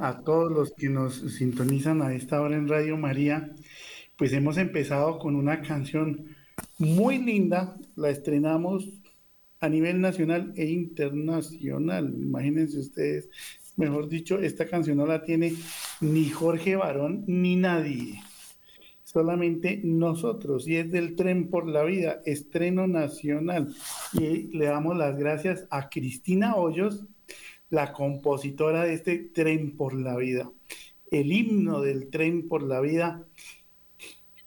A todos los que nos sintonizan a esta hora en Radio María. Pues hemos empezado con una canción muy linda, la estrenamos a nivel nacional e internacional. Imagínense ustedes, mejor dicho, esta canción no la tiene ni Jorge Barón ni nadie, solamente nosotros, y es del Tren por la Vida, estreno nacional. Y le damos las gracias a Cristina Hoyos la compositora de este Tren por la Vida, el himno del Tren por la Vida,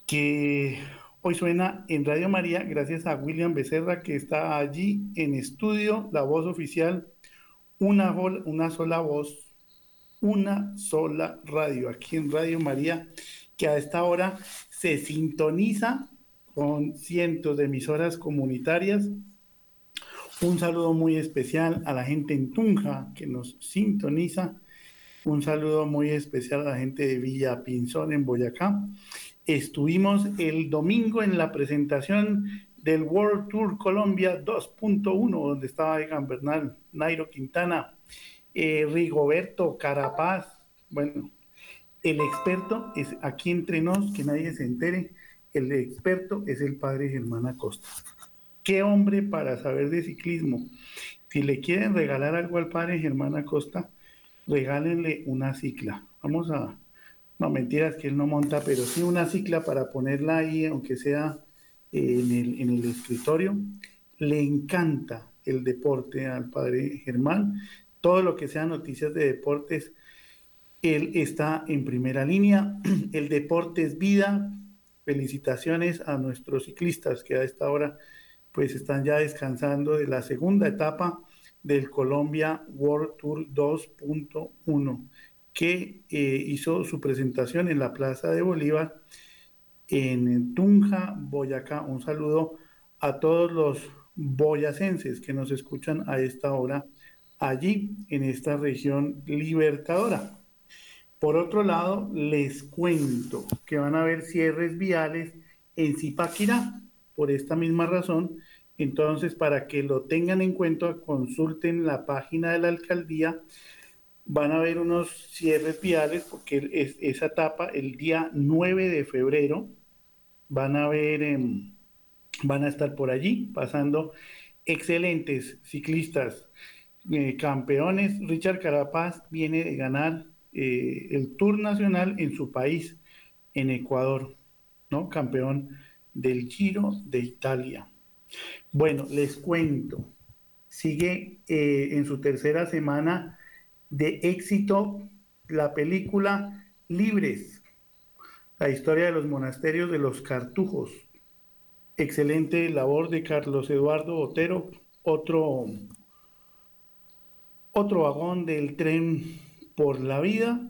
que hoy suena en Radio María, gracias a William Becerra, que está allí en estudio, la voz oficial, una, una sola voz, una sola radio, aquí en Radio María, que a esta hora se sintoniza con cientos de emisoras comunitarias un saludo muy especial a la gente en Tunja que nos sintoniza. Un saludo muy especial a la gente de Villa Pinzón en Boyacá. Estuvimos el domingo en la presentación del World Tour Colombia 2.1, donde estaba Egan Bernal, Nairo Quintana, eh, Rigoberto Carapaz. Bueno, el experto es aquí entre nos, que nadie se entere, el experto es el padre Germán Acosta. ¿Qué hombre para saber de ciclismo? Si le quieren regalar algo al padre Germán Acosta, regálenle una cicla. Vamos a, no mentiras que él no monta, pero sí una cicla para ponerla ahí, aunque sea en el, en el escritorio. Le encanta el deporte al padre Germán. Todo lo que sea noticias de deportes, él está en primera línea. El deporte es vida. Felicitaciones a nuestros ciclistas que a esta hora pues están ya descansando de la segunda etapa del Colombia World Tour 2.1, que eh, hizo su presentación en la Plaza de Bolívar en Tunja, Boyacá. Un saludo a todos los boyacenses que nos escuchan a esta hora allí en esta región libertadora. Por otro lado, les cuento que van a haber cierres viales en Zipaquirá. Por esta misma razón, entonces, para que lo tengan en cuenta, consulten la página de la alcaldía. Van a ver unos cierres viales porque es, esa etapa, el día 9 de febrero, van a ver, em, van a estar por allí pasando excelentes ciclistas, eh, campeones. Richard Carapaz viene de ganar eh, el Tour Nacional en su país, en Ecuador, ¿no? Campeón del Giro de Italia. Bueno, les cuento. Sigue eh, en su tercera semana de éxito la película Libres, la historia de los monasterios de los cartujos. Excelente labor de Carlos Eduardo Otero, otro, otro vagón del tren por la vida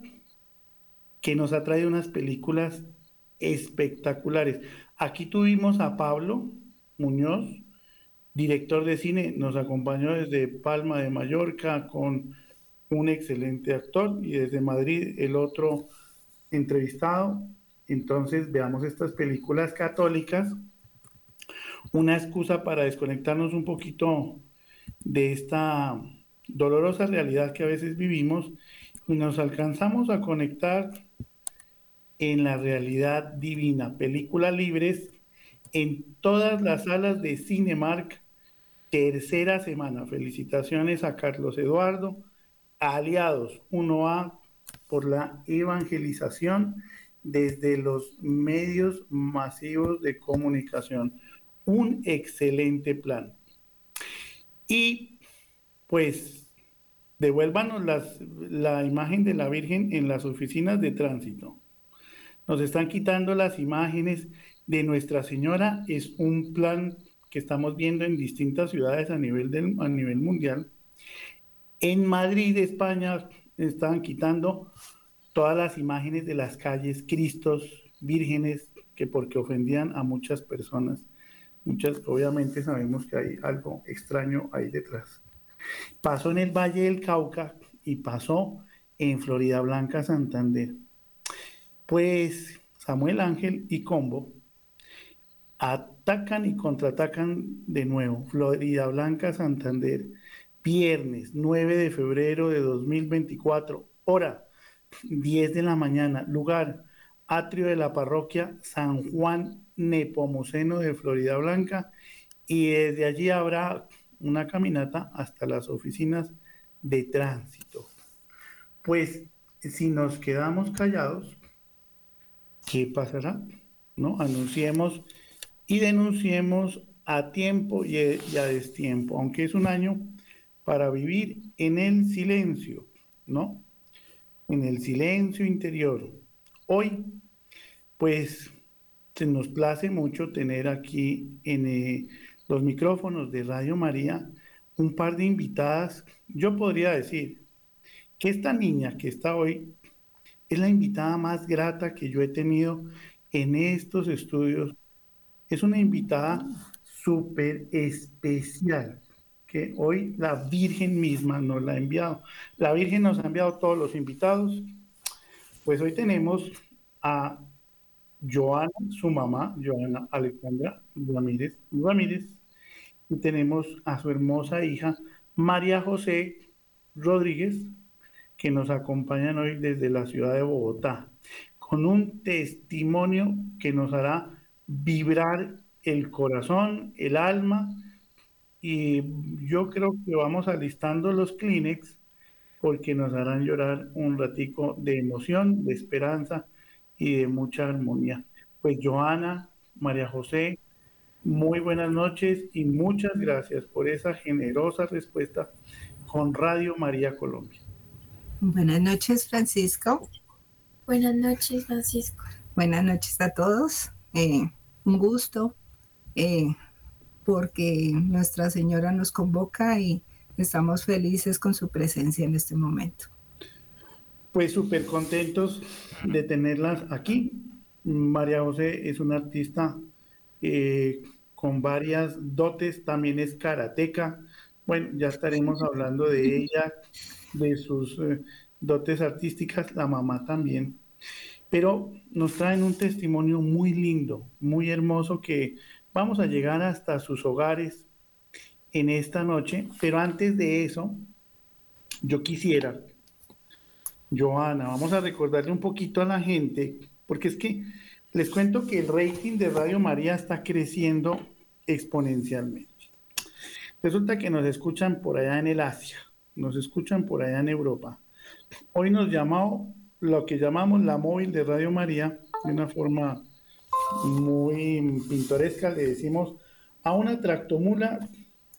que nos ha traído unas películas espectaculares. Aquí tuvimos a Pablo Muñoz, director de cine, nos acompañó desde Palma de Mallorca con un excelente actor y desde Madrid el otro entrevistado. Entonces veamos estas películas católicas, una excusa para desconectarnos un poquito de esta dolorosa realidad que a veces vivimos y nos alcanzamos a conectar en la realidad divina. Películas libres en todas las salas de Cinemark tercera semana. Felicitaciones a Carlos Eduardo, aliados 1A por la evangelización desde los medios masivos de comunicación. Un excelente plan. Y pues devuélvanos las, la imagen de la Virgen en las oficinas de tránsito. Nos están quitando las imágenes de Nuestra Señora. Es un plan que estamos viendo en distintas ciudades a nivel, del, a nivel mundial. En Madrid, España, estaban quitando todas las imágenes de las calles, Cristos, vírgenes, que porque ofendían a muchas personas. Muchas, obviamente sabemos que hay algo extraño ahí detrás. Pasó en el Valle del Cauca y pasó en Florida Blanca, Santander. Pues Samuel Ángel y Combo atacan y contraatacan de nuevo. Florida Blanca, Santander, viernes 9 de febrero de 2024, Hora, 10 de la mañana. Lugar, atrio de la parroquia San Juan Nepomuceno de Florida Blanca. Y desde allí habrá una caminata hasta las oficinas de tránsito. Pues si nos quedamos callados, ¿qué pasará? ¿No? Anunciemos y denunciemos a tiempo y a destiempo, aunque es un año para vivir en el silencio, ¿no? En el silencio interior. Hoy, pues, se nos place mucho tener aquí en eh, los micrófonos de Radio María un par de invitadas. Yo podría decir que esta niña que está hoy es la invitada más grata que yo he tenido en estos estudios. Es una invitada súper especial que hoy la Virgen misma nos la ha enviado. La Virgen nos ha enviado todos los invitados. Pues hoy tenemos a Joana, su mamá, Joana Alexandra Ramírez Ramírez, y tenemos a su hermosa hija María José Rodríguez, que nos acompañan hoy desde la ciudad de Bogotá, con un testimonio que nos hará vibrar el corazón, el alma y yo creo que vamos alistando los Kleenex porque nos harán llorar un ratico de emoción, de esperanza y de mucha armonía. Pues Joana, María José, muy buenas noches y muchas gracias por esa generosa respuesta con Radio María Colombia. Buenas noches, Francisco. Buenas noches, Francisco. Buenas noches a todos. Eh, un gusto eh, porque Nuestra Señora nos convoca y estamos felices con su presencia en este momento. Pues súper contentos de tenerlas aquí. María José es una artista eh, con varias dotes, también es karateca. Bueno, ya estaremos hablando de ella, de sus eh, dotes artísticas, la mamá también. Pero nos traen un testimonio muy lindo, muy hermoso que Vamos a llegar hasta sus hogares en esta noche, pero antes de eso, yo quisiera, Joana, vamos a recordarle un poquito a la gente, porque es que les cuento que el rating de Radio María está creciendo exponencialmente. Resulta que nos escuchan por allá en el Asia, nos escuchan por allá en Europa. Hoy nos llamamos lo que llamamos la móvil de Radio María de una forma muy pintoresca, le decimos a una tractomula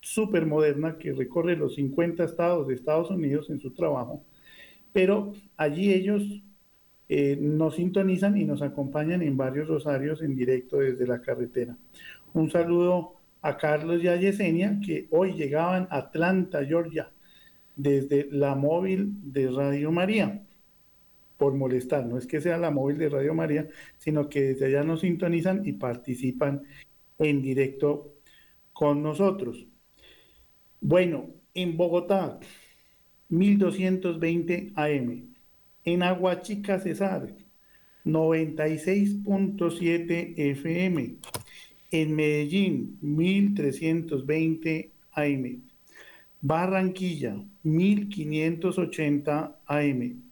súper moderna que recorre los 50 estados de Estados Unidos en su trabajo, pero allí ellos eh, nos sintonizan y nos acompañan en varios rosarios en directo desde la carretera. Un saludo a Carlos y a Yesenia, que hoy llegaban a Atlanta, Georgia, desde la móvil de Radio María por molestar. No es que sea la móvil de Radio María, sino que desde allá nos sintonizan y participan en directo con nosotros. Bueno, en Bogotá, 1220 AM. En Aguachica, Cesar, 96.7 FM. En Medellín, 1320 AM. Barranquilla, 1580 AM.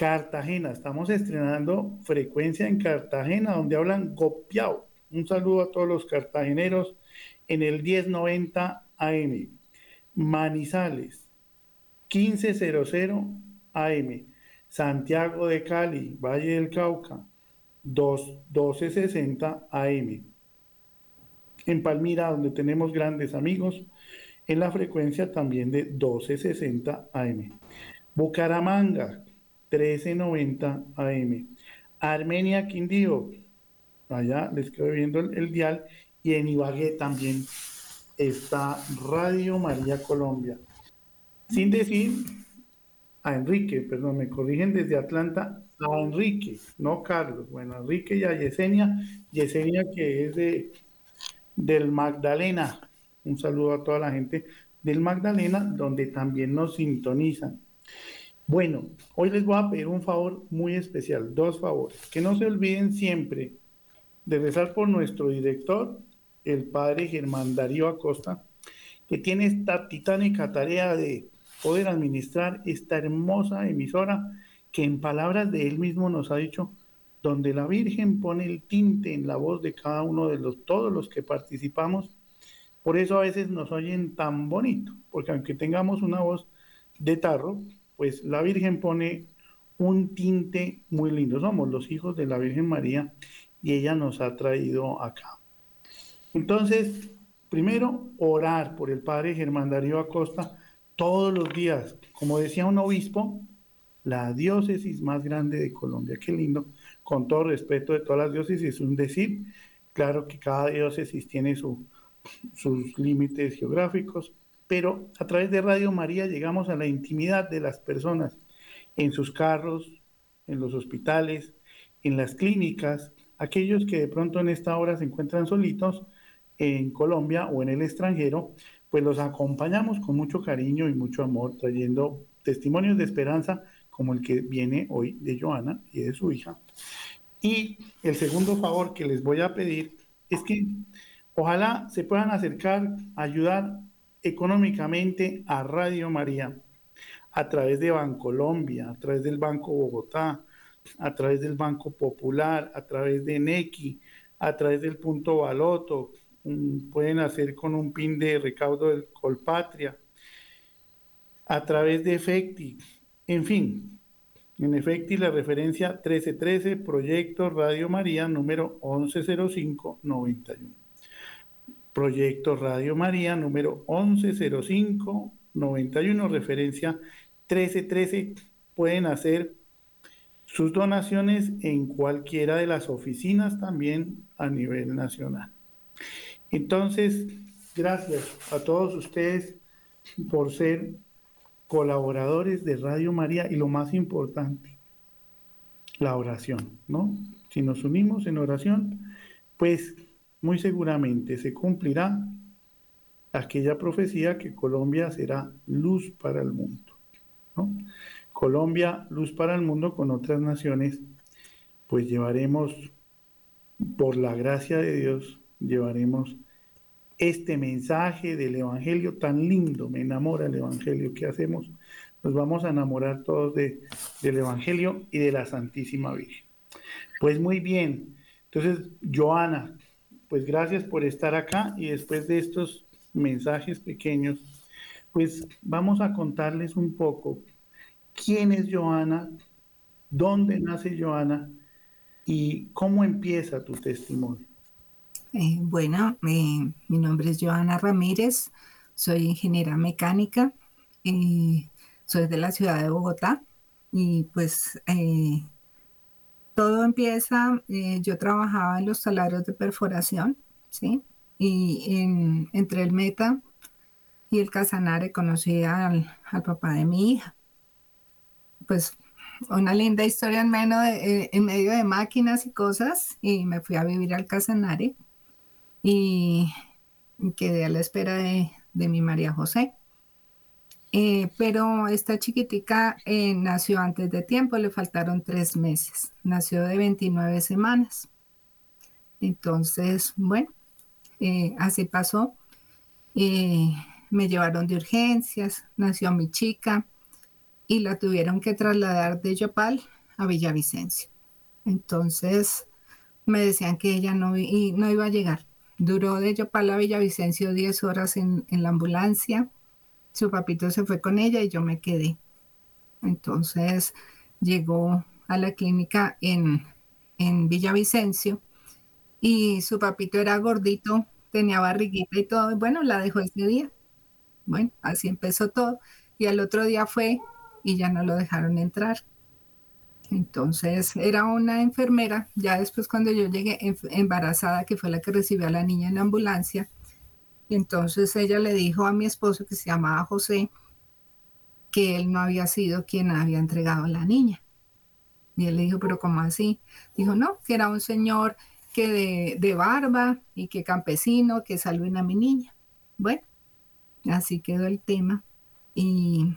Cartagena, estamos estrenando frecuencia en Cartagena, donde hablan Gopiao. Un saludo a todos los cartageneros en el 1090 AM. Manizales, 1500 AM. Santiago de Cali, Valle del Cauca, 1260 AM. En Palmira, donde tenemos grandes amigos, en la frecuencia también de 1260 AM. Bucaramanga, 1390 AM. Armenia Quindío, allá les quedo viendo el, dial, y en Ibagué también está Radio María Colombia. Sin decir a Enrique, perdón, me corrigen desde Atlanta, a Enrique, no Carlos. Bueno, Enrique y a Yesenia, Yesenia que es de del Magdalena. Un saludo a toda la gente del Magdalena, donde también nos sintonizan. Bueno, hoy les voy a pedir un favor muy especial, dos favores. Que no se olviden siempre de rezar por nuestro director, el padre Germán Darío Acosta, que tiene esta titánica tarea de poder administrar esta hermosa emisora que en palabras de él mismo nos ha dicho, donde la Virgen pone el tinte en la voz de cada uno de los, todos los que participamos, por eso a veces nos oyen tan bonito, porque aunque tengamos una voz de tarro, pues la Virgen pone un tinte muy lindo. Somos los hijos de la Virgen María y ella nos ha traído acá. Entonces, primero, orar por el Padre Germán Darío Acosta todos los días. Como decía un obispo, la diócesis más grande de Colombia. Qué lindo, con todo respeto de todas las diócesis, es un decir. Claro que cada diócesis tiene sus límites geográficos, pero a través de Radio María llegamos a la intimidad de las personas en sus carros, en los hospitales, en las clínicas, aquellos que de pronto en esta hora se encuentran solitos en Colombia o en el extranjero, pues los acompañamos con mucho cariño y mucho amor, trayendo testimonios de esperanza como el que viene hoy de Joana y de su hija. Y el segundo favor que les voy a pedir es que ojalá se puedan acercar ayudar económicamente a Radio María a través de Bancolombia, a través del Banco Bogotá, a través del Banco Popular, a través de Nequi, a través del Punto Baloto, pueden hacer con un pin de recaudo del Colpatria, a través de Efecti, en fin, en Efecti la referencia 1313, Proyecto Radio María número 110591. Proyecto Radio María número 110591, referencia 1313. Pueden hacer sus donaciones en cualquiera de las oficinas también a nivel nacional. Entonces, gracias a todos ustedes por ser colaboradores de Radio María y lo más importante, la oración, ¿no? Si nos unimos en oración, pues muy seguramente se cumplirá aquella profecía que Colombia será luz para el mundo. Colombia, luz para el mundo con otras naciones, pues llevaremos, por la gracia de Dios, llevaremos este mensaje del Evangelio tan lindo, me enamora el Evangelio que hacemos, nos vamos a enamorar todos de, del Evangelio y de la Santísima Virgen. Pues muy bien, entonces Joana, pues gracias por estar acá y después de estos mensajes pequeños, pues vamos a contarles un poco quién es Joana, dónde nace Joana y cómo empieza tu testimonio. Eh, bueno, mi nombre es Joana Ramírez, soy ingeniera mecánica, eh, soy de la ciudad de Bogotá y pues eh, todo empieza, yo trabajaba en los salarios de perforación, ¿sí? Y entre el Meta y el Casanare conocí al, papá de mi hija. Pues una linda historia en, de, en medio de máquinas y cosas y me fui a vivir al Casanare y quedé a la espera de, mi María José. Eh, pero esta chiquitica eh, nació antes de tiempo, le faltaron tres meses, nació de 29 semanas. Entonces, bueno, eh, así pasó. me llevaron de urgencias, nació mi chica y la tuvieron que trasladar de Yopal a Villavicencio. Entonces me decían que ella no, iba a llegar, Duró de Yopal a Villavicencio 10 horas en, la ambulancia. Su papito se fue con ella y yo me quedé. Entonces llegó a la clínica en, en Villavicencio y su papito era gordito, tenía barriguita y todo. bueno, la dejó ese día. Bueno, así empezó todo. Y al otro día fue y ya no lo dejaron entrar. Entonces era una enfermera, ya después cuando yo llegué embarazada, que fue la que recibió a la niña en la ambulancia, y entonces ella le dijo a mi esposo que se llamaba José que él no había sido quien había entregado a la niña. Y él le dijo, pero ¿cómo así? Dijo, no, que era un señor que de, barba y que campesino que salven a mi niña. Bueno, así quedó el tema. Y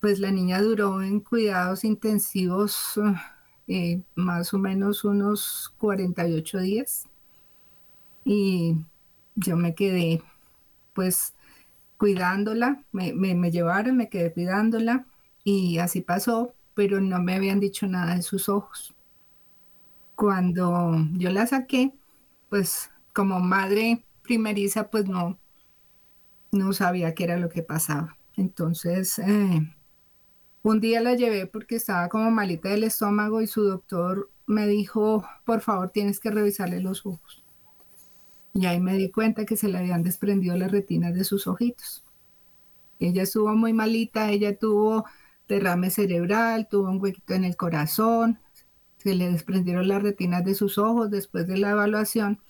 pues la niña duró en cuidados intensivos eh, más o menos unos 48 días y yo me quedé pues cuidándola, me, me, llevaron, me quedé cuidándola y así pasó, pero no me habían dicho nada de sus ojos. Cuando yo la saqué, pues como madre primeriza, pues no, no sabía qué era lo que pasaba. Entonces, eh, un día la llevé porque estaba como malita del estómago y su doctor me dijo, por favor, tienes que revisarle los ojos. Y ahí me di cuenta que se le habían desprendido las retinas de sus ojitos. Ella estuvo muy malita, ella tuvo derrame cerebral, tuvo un huequito en el corazón, se le desprendieron las retinas de sus ojos después de la evaluación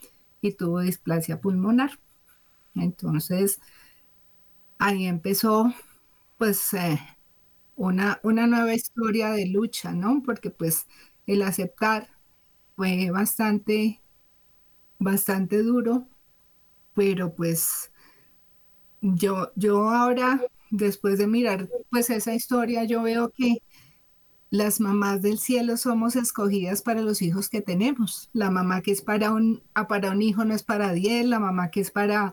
y tuvo displasia pulmonar. Entonces, ahí empezó, pues, eh, una, una nueva historia de lucha, ¿no? Porque pues el aceptar fue bastante, bastante duro, pero pues yo, yo ahora, después de mirar pues esa historia, yo veo que las mamás del cielo somos escogidas para los hijos que tenemos. La mamá que es para un, ah, para un hijo no es para diez, la mamá que es para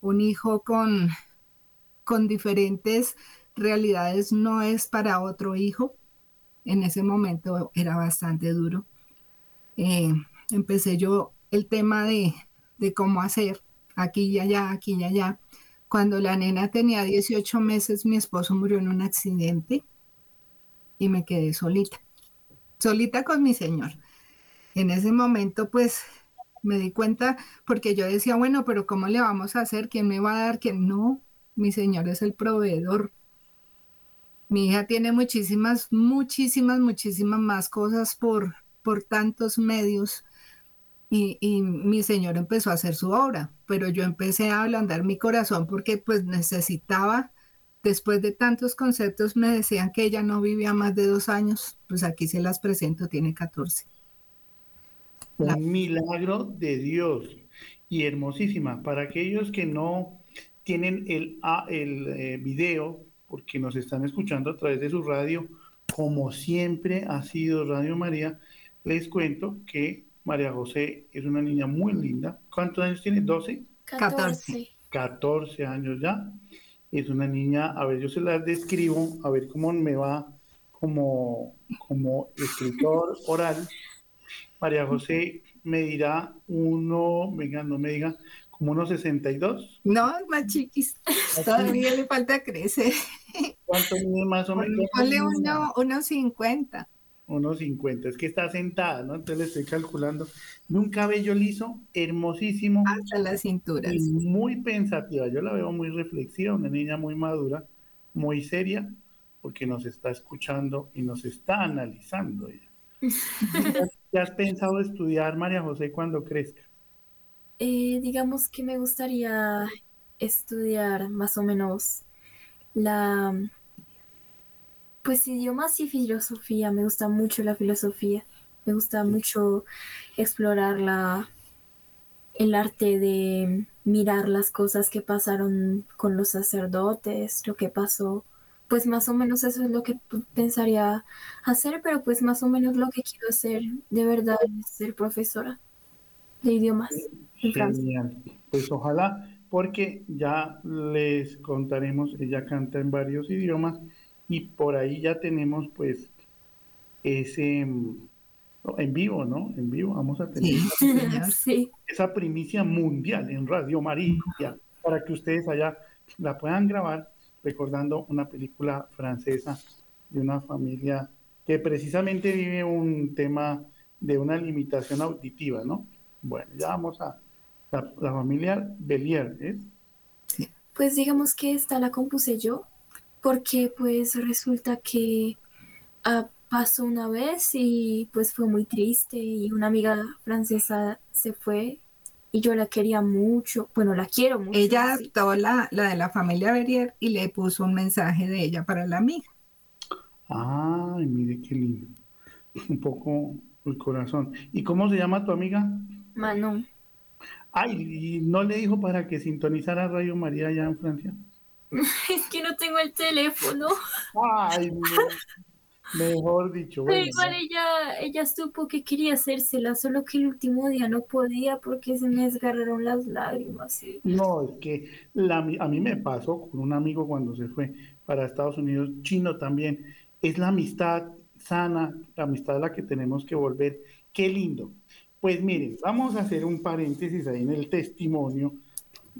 un hijo con, con diferentes realidades no es para otro hijo. En ese momento era bastante duro. Eh, empecé yo el tema de, de cómo hacer aquí y allá, aquí y allá. Cuando la nena tenía 18 meses, mi esposo murió en un accidente y me quedé solita, solita con mi señor. En ese momento, pues me di cuenta, porque yo decía, bueno, pero ¿cómo le vamos a hacer? ¿Quién me va a dar? ¿Quién no? Mi señor es el proveedor. Mi hija tiene muchísimas, muchísimas, muchísimas más cosas por, por tantos medios y, mi señor empezó a hacer su obra, pero yo empecé a ablandar mi corazón porque pues necesitaba, después de tantos conceptos me decían que ella no vivía más de dos años, pues aquí se las presento, tiene 14. Un milagro de Dios y hermosísima. Para aquellos que no tienen el, ah, el eh, video, porque nos están escuchando a través de su radio, como siempre ha sido Radio María, les cuento que María José es una niña muy linda. ¿Cuántos años tiene? ¿12? 14. 14 años ya. Es una niña, a ver, yo se las describo, a ver cómo me va como, como escritor oral. María José me dirá uno, venga, no me diga, como unos 62. No, más chiquis. Todavía le falta crecer. ¿Cuánto mide más o menos? Ponle uno, unos 50. Unos 50. Es que está sentada, ¿no? Entonces le estoy calculando. Un cabello liso, hermosísimo. Hasta las cinturas. Y muy pensativa. Yo la veo muy reflexiva, una niña muy madura, muy seria, porque nos está escuchando y nos está analizando ella. ¿Qué has pensado estudiar, María José, cuando crezca? Eh, digamos que me gustaría estudiar más o menos la, pues idiomas y filosofía. Me gusta mucho la filosofía. Me gusta mucho explorar la, el arte de mirar las cosas que pasaron con los sacerdotes, lo que pasó. Pues más o menos eso es lo que pensaría hacer, pero pues más o menos lo que quiero hacer de verdad es ser profesora de idiomas. Genial. Pues ojalá, porque ya les contaremos, ella canta en varios idiomas y por ahí ya tenemos pues ese en vivo, ¿no? En vivo vamos a tener esa primicia mundial en Radio María para que ustedes allá la puedan grabar recordando una película francesa de una familia que precisamente vive un tema de una limitación auditiva, ¿no? Bueno, ya vamos a la, familia Belier, ¿es? Pues digamos que esta la compuse yo, porque pues resulta que ah, pasó una vez y pues fue muy triste y una amiga francesa se fue y yo la quería mucho, bueno, la quiero mucho. Ella adoptó la, la de la familia Belier y le puso un mensaje de ella para la amiga. Ay, mire qué lindo. Un poco el corazón. ¿Y cómo se llama tu amiga? Manon. Ay, ¿y no le dijo para que sintonizara Radio María allá en Francia? Es que no tengo el teléfono. Ay. Mejor dicho. Pero bueno, igual ella, ella supo que quería hacérsela, solo que el último día no podía porque se me desgarraron las lágrimas. No, es que la a mí me pasó con un amigo cuando se fue para Estados Unidos, chino también. Es la amistad sana, la amistad a la que tenemos que volver. Qué lindo. Pues miren, vamos a hacer un paréntesis ahí en el testimonio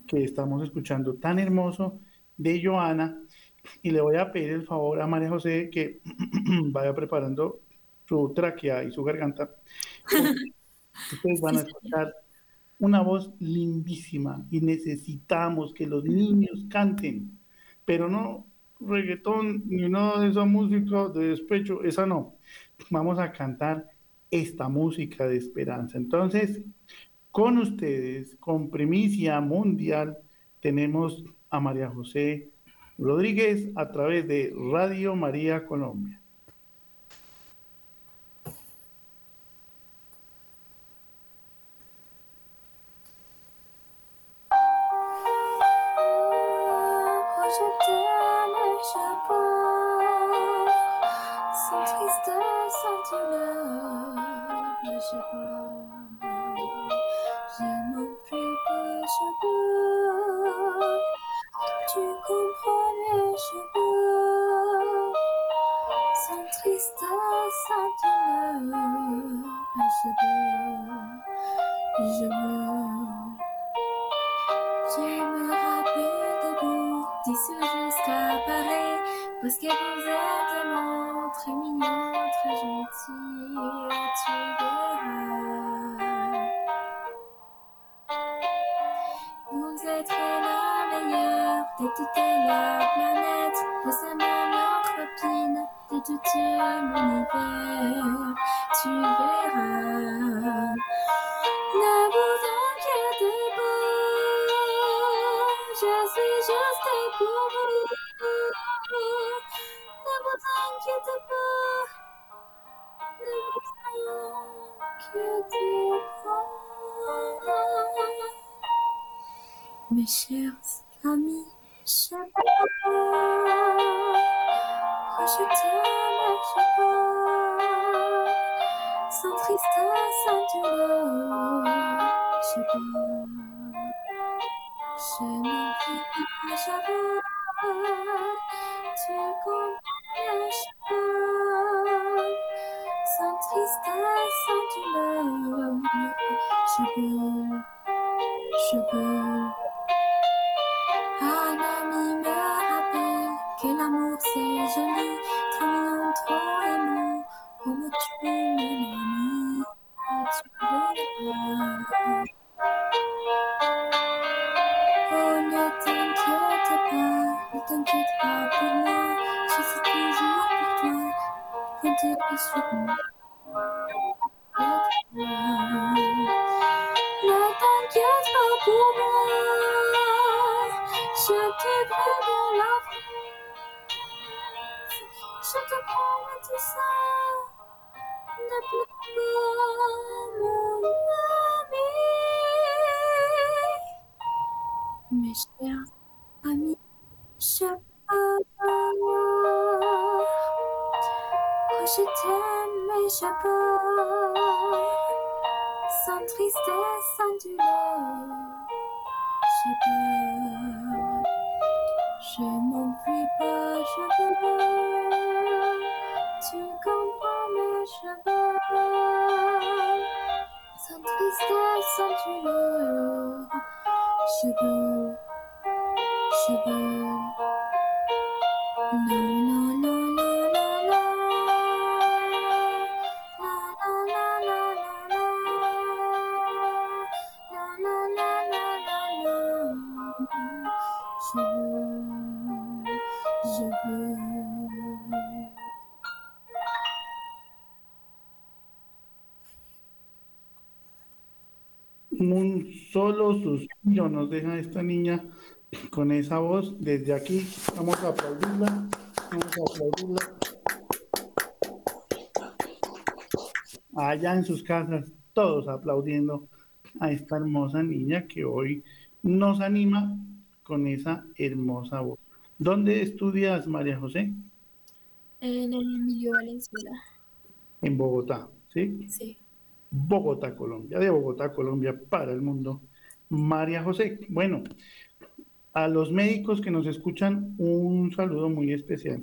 que estamos escuchando tan hermoso de Joana y le voy a pedir el favor a María José que vaya preparando su tráquea y su garganta. Ustedes van a escuchar una voz lindísima y necesitamos que los niños canten, pero no reggaetón ni nada de esa música de despecho, esa no. Vamos a cantar esta música de esperanza. Entonces, con ustedes, con primicia mundial, tenemos a María José Rodríguez a través de Radio María Colombia. Suis juste pour vous. Ne vous inquiétez pas, ne vous. Mes chers amis, je t'aime, je sans tristesse, sans douleur, je. Je ne peux savoir, tu comprends sans tristesse, sans douleur, je peux, je peux. century Sugar, sugar. Nos deja esta niña con esa voz. Desde aquí vamos a aplaudirla. Vamos a aplaudirla. Allá en sus casas, todos aplaudiendo a esta hermosa niña que hoy nos anima con esa hermosa voz. ¿Dónde estudias, María José? En el Emilio Valenzuela. En Bogotá, ¿sí? Sí. Bogotá, Colombia, de Bogotá, Colombia, para el mundo. María José, bueno, a los médicos que nos escuchan, un saludo muy especial.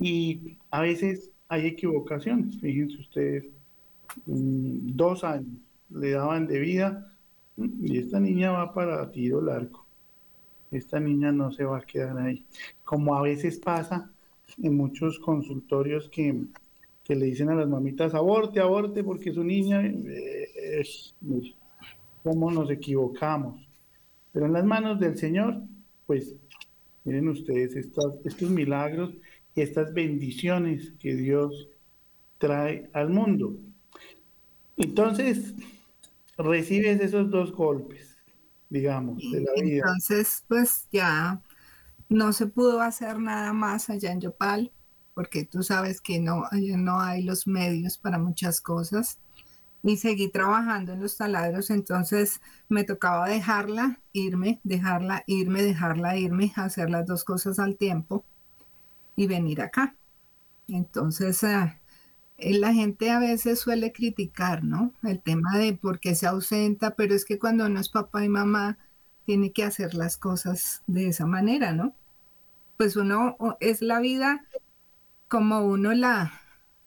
Y a veces hay equivocaciones, fíjense ustedes, mm, dos años le daban de vida y esta niña va para tiro largo. Esta niña no se va a quedar ahí. Como a veces pasa en muchos consultorios que, le dicen a las mamitas, aborte, aborte, porque su niña, eh, ¿cómo nos equivocamos? Pero en las manos del Señor, pues miren ustedes estos, milagros y estas bendiciones que Dios trae al mundo. Entonces, recibes esos dos golpes, digamos, de la vida. Entonces, pues ya no se pudo hacer nada más allá en Yopal, porque tú sabes que no, no hay los medios para muchas cosas. Y seguí trabajando en los taladros, entonces me tocaba dejarla, irme, dejarla, irme, dejarla, irme, hacer las dos cosas al tiempo y venir acá. Entonces, ah, eh, la gente a veces suele criticar, ¿no? El tema de por qué se ausenta, pero es que cuando uno es papá y mamá, tiene que hacer las cosas de esa manera, ¿no? Pues uno es la vida como uno la,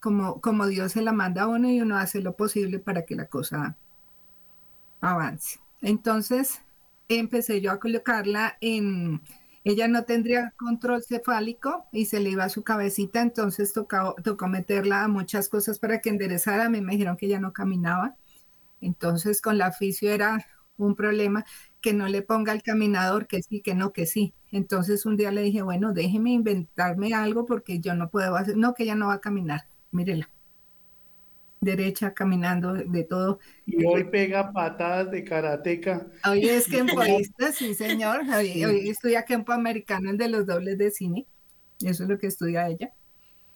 como, como Dios se la manda a uno y uno hace lo posible para que la cosa avance. Entonces empecé yo a colocarla en, ella no tendría control cefálico y se le iba a su cabecita, entonces tocó, tocó meterla a muchas cosas para que enderezara. A me dijeron que ella no caminaba. Entonces con la fisio era un problema que no le ponga el caminador, que sí, que no, que sí. Entonces un día le dije, bueno, déjeme inventarme algo porque yo no puedo hacer, no, que ella no va a caminar, mírela. Derecha, caminando, de todo. Y hoy pega patadas de karateca. Hoy es kempoísta, sí, señor. Hoy, hoy estudia kempo americano, el de los dobles de cine. Eso es lo que estudia ella.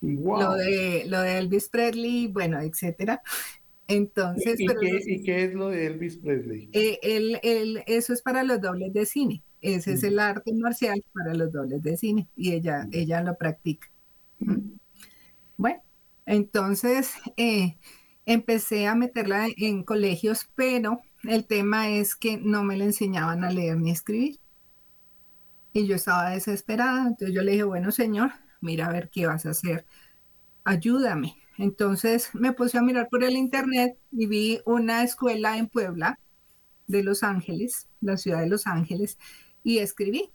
Lo, de, lo de Elvis Presley, bueno, etcétera. Entonces, ¿Y, qué, es lo de Elvis Presley? Eh, eso es para los dobles de cine. Ese es el arte marcial para los dobles de cine y ella, ella lo practica. Bueno, entonces eh, empecé a meterla en colegios, pero el tema es que no me le enseñaban a leer ni escribir. Y yo estaba desesperada, entonces yo le dije, bueno, señor, mira a ver qué vas a hacer, ayúdame. Entonces me puse a mirar por el internet y vi una escuela en Puebla de Los Ángeles, la ciudad de Los Ángeles, y escribí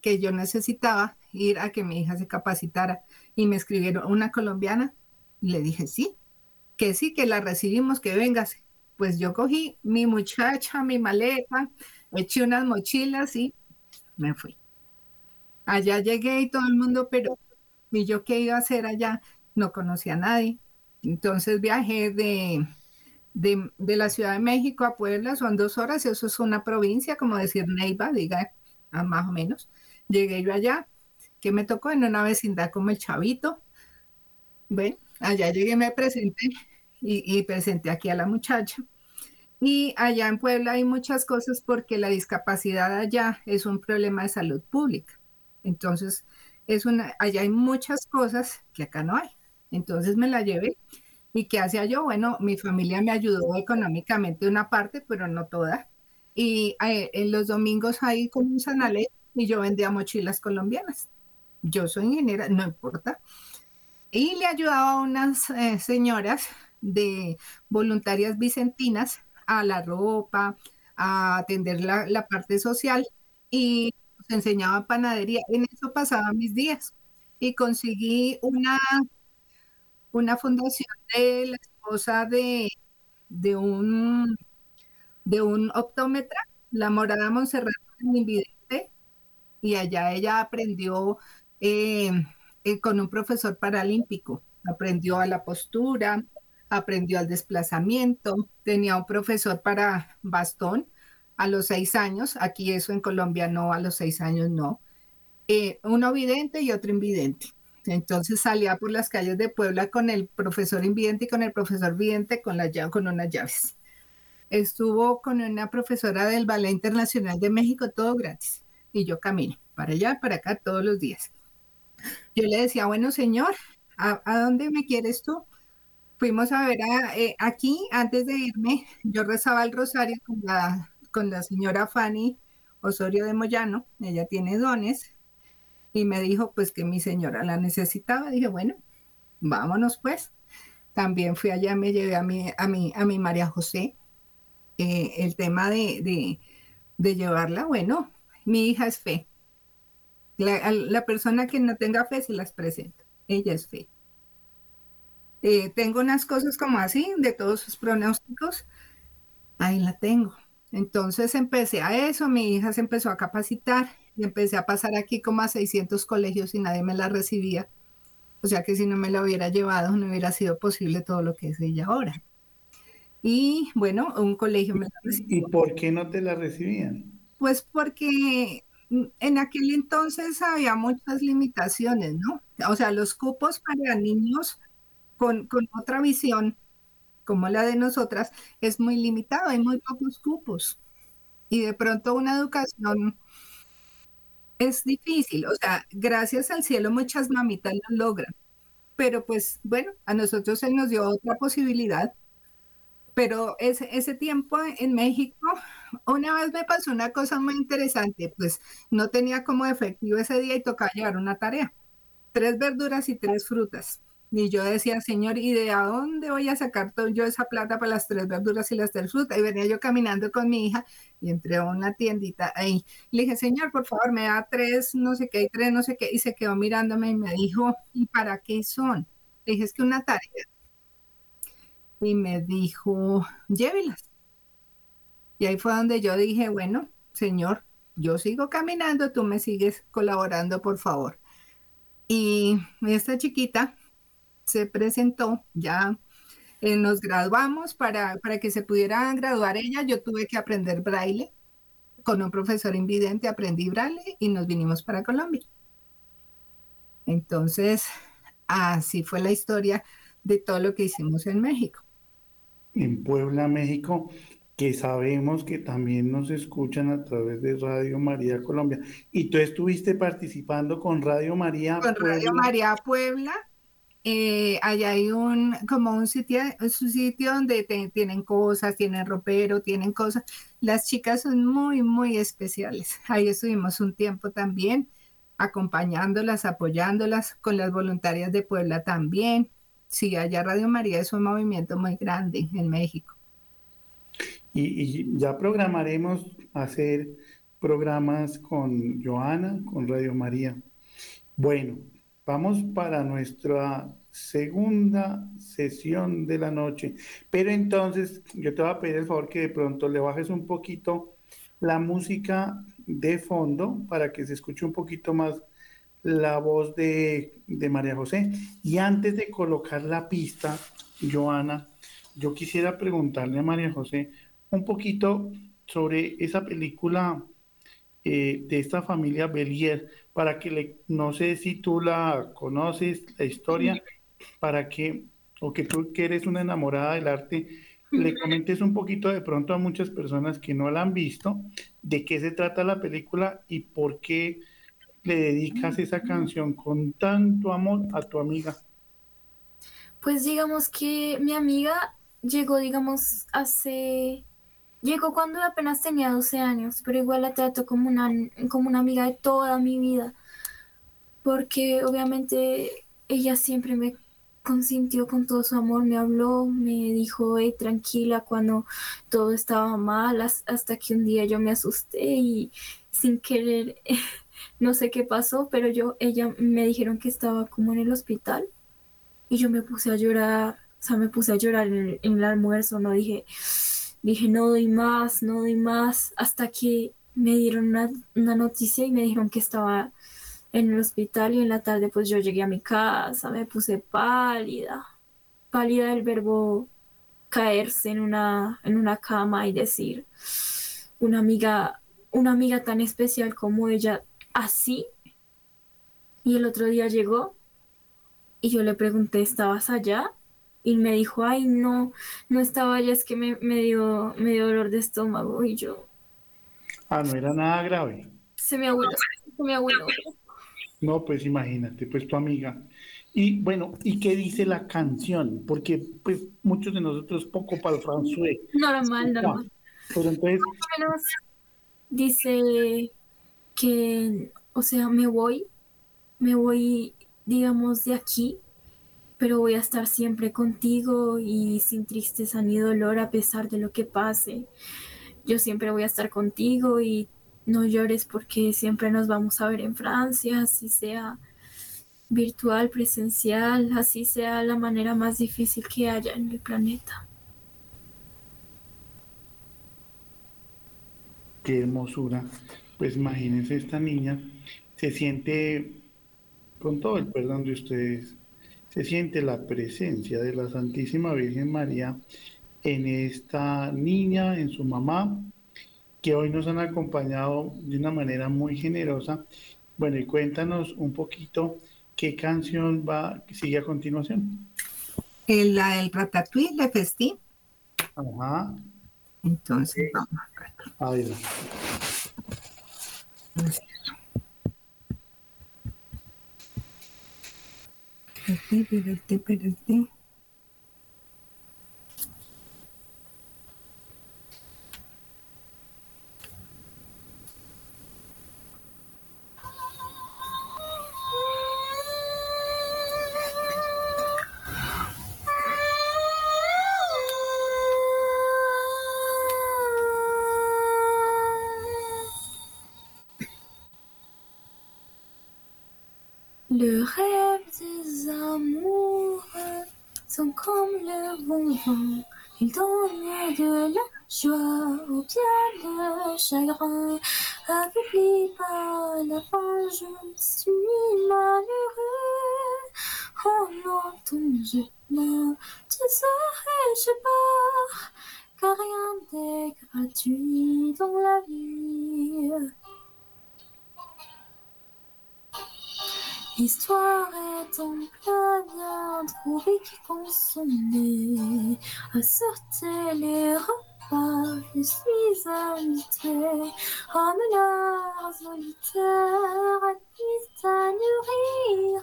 que yo necesitaba ir a que mi hija se capacitara y me escribieron una colombiana y le dije sí, que sí, que la recibimos, que vengase. Pues yo cogí mi muchacha, mi maleta, eché unas mochilas y me fui. Allá llegué y todo el mundo, pero ¿y yo qué iba a hacer allá? no conocía a nadie. Entonces viajé de, de, la Ciudad de México a Puebla, son dos horas, eso es una provincia, como decir Neiva, diga, más o menos. Llegué yo allá, que me tocó en una vecindad como el Chavito. Bueno, allá llegué, me presenté y, presenté aquí a la muchacha. Y allá en Puebla hay muchas cosas porque la discapacidad allá es un problema de salud pública. Entonces, es una, allá hay muchas cosas que acá no hay. Entonces me la llevé. ¿Y qué hacía yo? Bueno, mi familia me ayudó económicamente una parte, pero no toda. Y eh, en los domingos ahí con un sanale y yo vendía mochilas colombianas. Yo soy ingeniera, no importa. Y le ayudaba a unas eh, señoras de voluntarias vicentinas a la ropa, a atender la, la parte social y nos enseñaba panadería. En eso pasaba mis días. Y conseguí una una fundación de la esposa de, de un de un optómetra, la morada Montserrat invidente, y allá ella aprendió eh, eh, con un profesor paralímpico, aprendió a la postura, aprendió al desplazamiento, tenía un profesor para bastón a los seis años, aquí eso en Colombia no, a los seis años no, eh, uno vidente y otro invidente. Entonces salía por las calles de Puebla con el profesor invidente y con el profesor vidente con, la, con unas llaves. Estuvo con una profesora del Ballet Internacional de México, todo gratis. Y yo camino para allá, para acá todos los días. Yo le decía, bueno, señor, ¿a, dónde me quieres tú? Fuimos a ver eh, aquí, antes de irme, yo rezaba el rosario con la, con la señora Fanny Osorio de Moyano, ella tiene dones, y me dijo pues que mi señora la necesitaba. Dije, bueno, vámonos pues. También fui allá, me llevé a mi, a mi, a mi María José. Eh, el tema de, de, llevarla, bueno, mi hija es fe. La, persona que no tenga fe se las presenta. Ella es fe. Eh, tengo unas cosas como así, de todos sus pronósticos. Ahí la tengo. Entonces empecé a eso, mi hija se empezó a capacitar y empecé a pasar aquí como a 600 colegios y nadie me la recibía. O sea que si no me la hubiera llevado no hubiera sido posible todo lo que es ella ahora. Y bueno, un colegio me la recibió. ¿Y por qué no te la recibían? Pues porque en aquel entonces había muchas limitaciones, ¿no? O sea, los cupos para niños con, con otra visión como la de nosotras es muy limitado, hay muy pocos cupos. Y de pronto una educación es difícil, o sea, gracias al cielo muchas mamitas lo logran, pero pues bueno, a nosotros se nos dio otra posibilidad, pero ese, ese tiempo en México, una vez me pasó una cosa muy interesante, pues no tenía como efectivo ese día y tocaba llevar una tarea, tres verduras y tres frutas. Y yo decía, Señor, ¿y de dónde voy a sacar todo yo esa plata para las tres verduras y las tres frutas? Y venía yo caminando con mi hija y entré a una tiendita ahí. Le dije, Señor, por favor, me da tres, no sé qué, y tres, no sé qué. Y se quedó mirándome y me dijo, ¿y para qué son? Le dije, es que una tarea. Y me dijo, llévelas. Y ahí fue donde yo dije, bueno, Señor, yo sigo caminando, tú me sigues colaborando, por favor. Y esta chiquita se presentó, ya eh, nos graduamos para, para que se pudiera graduar ella, yo tuve que aprender braille con un profesor invidente, aprendí braille y nos vinimos para Colombia. Entonces, así fue la historia de todo lo que hicimos en México. En Puebla, México, que sabemos que también nos escuchan a través de Radio María Colombia. Y tú estuviste participando con Radio María Con Radio María Puebla eh, allá hay un, como un sitio, un sitio donde tienen cosas, tienen ropero, tienen cosas. Las chicas son muy, muy especiales. Ahí estuvimos un tiempo también acompañándolas, apoyándolas con las voluntarias de Puebla también. Sí, allá Radio María es un movimiento muy grande en México. Y, ya programaremos hacer programas con Joana, con Radio María. Bueno, Vamos para nuestra segunda sesión de la noche. Pero entonces yo te voy a pedir el favor que de pronto le bajes un poquito la música de fondo para que se escuche un poquito más la voz de, de María José. Y antes de colocar la pista, Joana, yo quisiera preguntarle a María José un poquito sobre esa película eh, de esta familia Belier, para que le, no sé si tú la conoces, la historia, para que, o que tú que eres una enamorada del arte, le comentes un poquito de pronto a muchas personas que no la han visto, de qué se trata la película y por qué le dedicas esa canción con tanto amor a tu amiga. Pues digamos que mi amiga llegó, digamos, hace Llegó cuando apenas tenía 12 años, pero igual la trato como una, como una amiga de toda mi vida, porque obviamente ella siempre me consintió con todo su amor, me habló, me dijo, hey, tranquila cuando todo estaba mal, hasta que un día yo me asusté y sin querer, no sé qué pasó, pero yo, ella me dijeron que estaba como en el hospital y yo me puse a llorar, o sea, me puse a llorar en el almuerzo, no dije, dije, no doy más, no doy más, hasta que me dieron una, noticia y me dijeron que estaba en el hospital y en la tarde pues yo llegué a mi casa, me puse pálida, pálida el verbo caerse en una, en una cama y decir, una amiga, una amiga tan especial como ella, así. Y el otro día llegó y yo le pregunté, ¿estabas allá? Y me dijo, ay, no, no estaba ya, es que me, me, dio, me dio dolor de estómago y yo... Ah, no era nada grave. Se me abuelo, se me abuelo. No, pues imagínate, pues tu amiga. Y bueno, ¿y qué dice la canción? Porque pues muchos de nosotros poco para el francés. Normal, normal. Pero entonces... menos dice que, o sea, me voy, me voy, digamos, de aquí, pero voy a estar siempre contigo y sin tristeza ni dolor a pesar de lo que pase. Yo siempre voy a estar contigo y no llores porque siempre nos vamos a ver en Francia, así sea virtual, presencial, así sea la manera más difícil que haya en el planeta. Qué hermosura. Pues imagínense esta niña, se siente, con todo el perdón de ustedes, se siente la presencia de la Santísima Virgen María en esta niña, en su mamá, que hoy nos han acompañado de una manera muy generosa. Bueno, y cuéntanos un poquito qué canción va, sigue a continuación. El, la del Ratatouille de Festín. Ajá. Entonces, vamos a ver. Le vent. Ils donnent de la joie ou bien le chagrin. Affaibli par la vengeance, tu malheureux. Oh non, ton je ne te serais pas, car rien n'est gratuit dans la vie. L'histoire est en plein bien trouvé qui consommait à sortir les repas. Je suis habituée à me solitaire, à nourrir.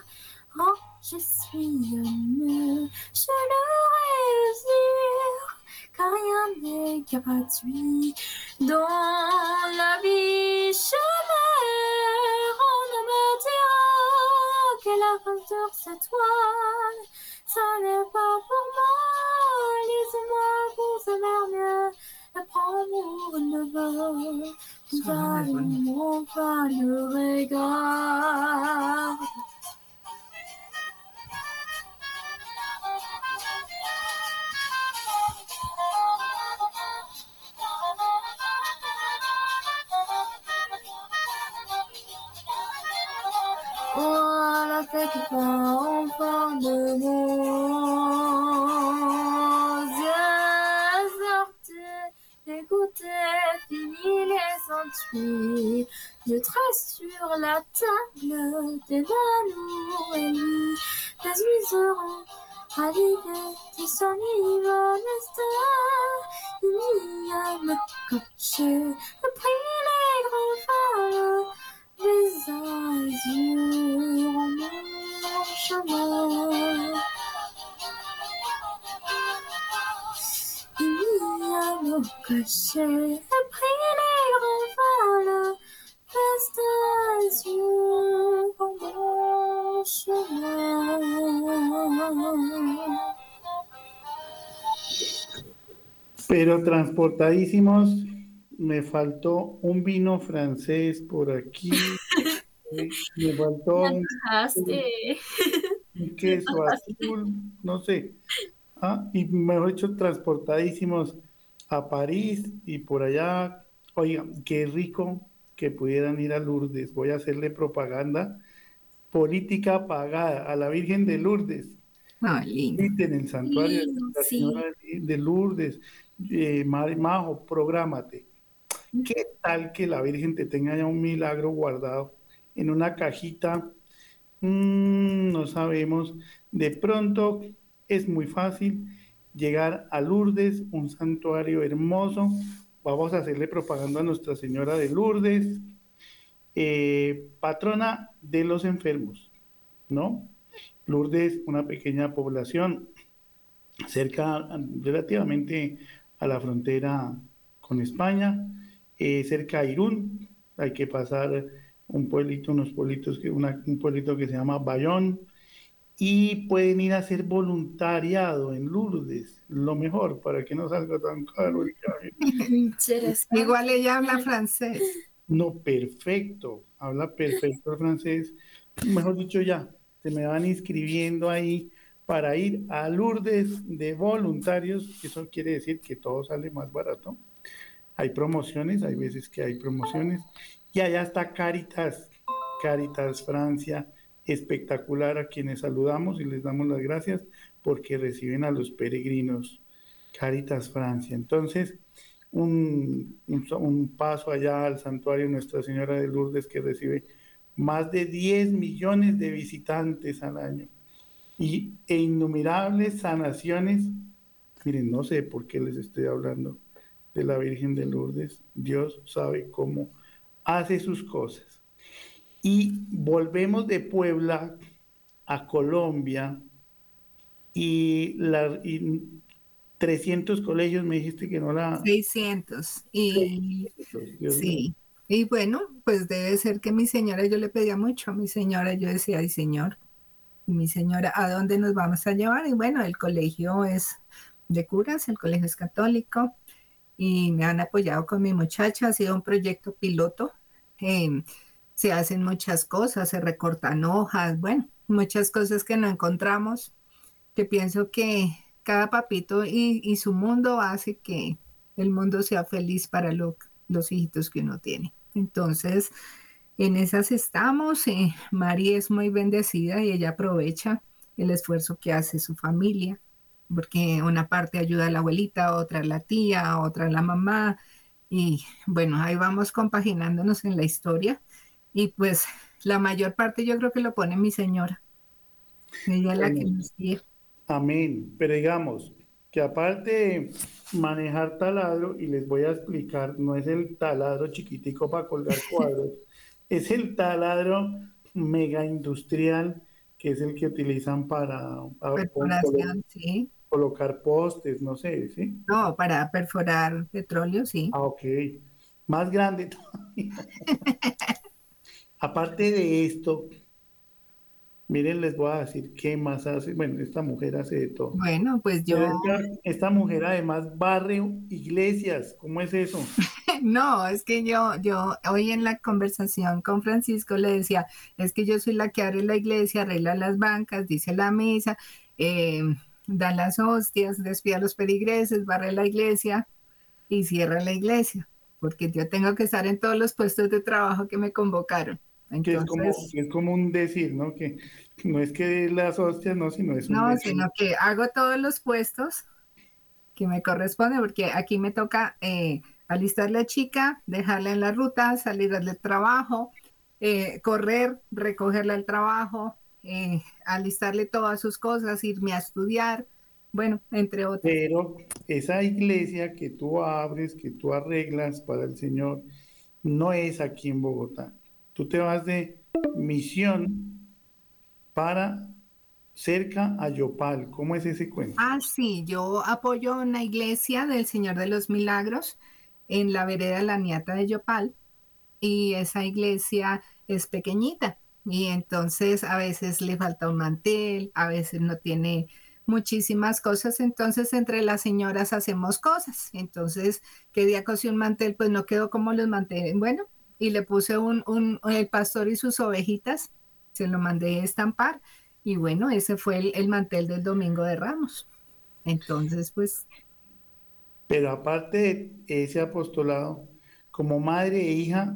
Oh, je suis homme, je le réussir, car rien n'est gratuit dans la vie. Je qu'elle aventure sa toile. Ça n'est pas pour moi, laisse-moi concevoir mieux. Apprendre ne va, va, mon pas le regard. En de écoutez, les. Je trace sur la table des l'amour et. Les huiserons arrivés qui s'enivent l'instant. Il y a me les grands. Les azurs Pero transportadísimos me faltó un vino francés por aquí. Me faltó un, queso azul, no sé. Ah, y mejor dicho, transportadísimos a París y por allá. Oiga, qué rico que pudieran ir a Lourdes. Voy a hacerle propaganda política pagada a la Virgen de Lourdes. Ah, En el santuario de la Señora de Lourdes. Eh, Majo, prográmate. ¿Qué tal que la Virgen te tenga ya un milagro guardado en una cajita? Mm, no sabemos. De pronto es muy fácil llegar a Lourdes, un santuario hermoso. Vamos a hacerle propaganda a Nuestra Señora de Lourdes. eh, patrona de los enfermos, ¿no? Lourdes, una pequeña población cerca, relativamente a la frontera con España, eh, cerca de Irún, hay que pasar un pueblito, unos pueblitos, que, un pueblito que se llama Bayón, y pueden ir a hacer voluntariado en Lourdes, lo mejor, para que no salga tan caro. Igual ella habla francés. No, perfecto, habla perfecto el francés. Mejor dicho, ya, se me van inscribiendo ahí para ir a Lourdes de voluntarios. Eso quiere decir que todo sale más barato. Hay promociones, hay veces que hay promociones. Y allá está Caritas, Caritas Francia, espectacular a quienes saludamos y les damos las gracias porque reciben a los peregrinos. Caritas Francia. Entonces, un, un, paso allá al santuario Nuestra Señora de Lourdes que recibe más de 10 millones de visitantes al año y, e innumerables sanaciones. Miren, no sé por qué les estoy hablando de la Virgen de Lourdes. Dios sabe cómo hace sus cosas. Y volvemos de Puebla a Colombia y, la, y 300 colegios, me dijiste que no la... 600. Y, sí. Y bueno, pues debe ser que mi señora, yo le pedía mucho a mi señora, yo decía, ay señor, mi señora, ¿a dónde nos vamos a llevar? Y bueno, el colegio es de curas, el colegio es católico y me han apoyado con mi muchacha, ha sido un proyecto piloto. Em, se hacen muchas cosas, se recortan hojas, bueno, muchas cosas que no encontramos, que pienso que cada papito y, su mundo hace que el mundo sea feliz para los hijitos que uno tiene. Entonces, en esas estamos. Eh, María es muy bendecida y ella aprovecha el esfuerzo que hace su familia, porque una parte ayuda a la abuelita, otra a la tía, otra a la mamá. Y bueno, ahí vamos compaginándonos en la historia. Y pues la mayor parte yo creo que lo pone mi señora. Ella es la que nos sigue. Amén. Pero digamos que aparte de manejar taladro, y les voy a explicar, no es el taladro chiquitico para colgar cuadros, es el taladro mega industrial, que es el que utilizan para, colocar postes, no sé, ¿sí? No, para perforar petróleo, sí. Ah, ok. Más grande todavía. Aparte de esto, Miren, les voy a decir qué más hace. Bueno, esta mujer hace de todo. Bueno, pues yo. Esta, mujer además barre iglesias. ¿Cómo es eso? no, es que yo, yo hoy en la conversación con Francisco le decía, es que yo soy la que abre la iglesia, arregla las bancas, dice la misa, eh, da las hostias, despide a los peligreses, barre la iglesia y cierra la iglesia, porque yo tengo que estar en todos los puestos de trabajo que me convocaron que es, como, es como un decir, ¿no? Que no es que las hostias, no, sino es un No, sino que hago todos los puestos que me corresponde, porque aquí me toca eh, alistar la chica, dejarla en la ruta, salir del trabajo, eh, correr, recogerla al trabajo, eh, alistarle todas sus cosas, irme a estudiar, bueno, entre otros. Pero esa iglesia que tú abres, que tú arreglas para el Señor, no es aquí en Bogotá tú te vas de misión para cerca a Yopal. ¿Cómo es ese cuento? Ah, sí, yo apoyo una iglesia del Señor de los Milagros en la vereda La Niata de Yopal y esa iglesia es pequeñita y entonces a veces le falta un mantel, a veces no tiene muchísimas cosas, entonces entre las señoras hacemos cosas. Entonces, ¿qué día cosí un mantel? Pues no quedó como los manteles. Bueno, y le puse un, un, el pastor y sus ovejitas, se lo mandé a estampar y bueno, ese fue el, mantel del Domingo de Ramos. Entonces, pues... Pero aparte de ese apostolado, como madre e hija,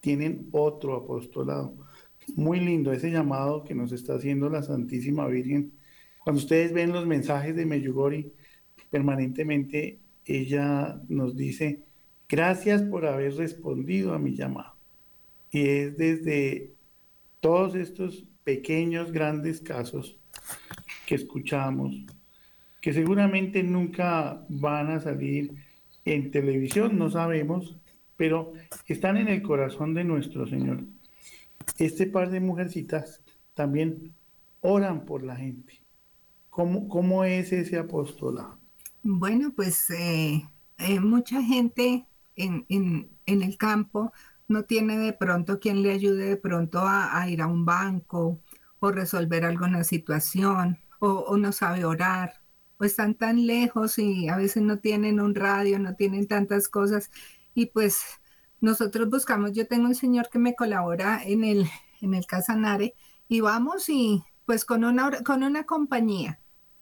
tienen otro apostolado. Muy lindo ese llamado que nos está haciendo la Santísima Virgen. Cuando ustedes ven los mensajes de Meyugori, permanentemente ella nos dice, Gracias por haber respondido a mi llamado. Y es desde todos estos pequeños, grandes casos que escuchamos, que seguramente nunca van a salir en televisión, no sabemos, pero están en el corazón de nuestro Señor. Este par de mujercitas también oran por la gente. ¿Cómo, cómo es ese apostolado? Bueno, pues eh, eh, mucha gente en, en, el campo no tiene de pronto quien le ayude de pronto a, a ir a un banco o resolver alguna situación o, o, no sabe orar o están tan lejos y a veces no tienen un radio, no tienen tantas cosas y pues nosotros buscamos, yo tengo un señor que me colabora en el, en el Casanare y vamos y pues con una, con una compañía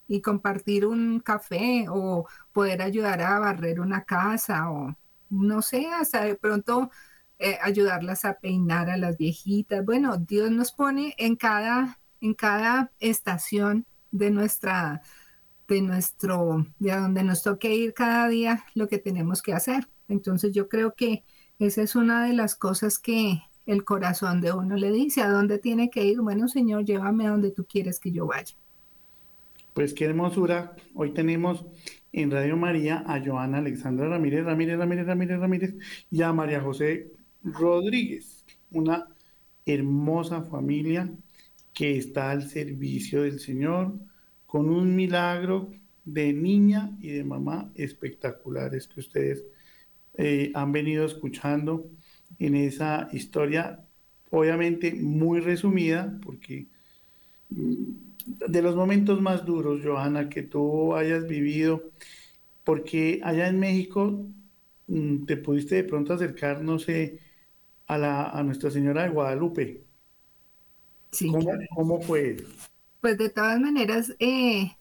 y compartir un café o poder ayudar a barrer una casa o no sé, hasta de pronto eh, ayudarlas a peinar a las viejitas. Bueno, Dios nos pone en cada, en cada estación de nuestra, de nuestro, de donde nos toque ir cada día lo que tenemos que hacer. Entonces yo creo que esa es una de las cosas que el corazón de uno le dice, ¿a dónde tiene que ir? Bueno, Señor, llévame a donde tú quieres que yo vaya. Pues qué hermosura. Hoy tenemos en Radio María a Joana Alexandra Ramírez, Ramírez, Ramírez, Ramírez, Ramírez y a María José Rodríguez, una hermosa familia que está al servicio del Señor con un milagro de niña y de mamá espectaculares que ustedes eh, han venido escuchando en esa historia, obviamente muy resumida, porque mm, de los momentos más duros, Johanna, que tú hayas vivido, porque allá en México mm, te pudiste de pronto acercar, no sé, a, la, a Nuestra Señora de Guadalupe. Sí, ¿Cómo, claro. ¿Cómo, fue? Pues de todas maneras, eh,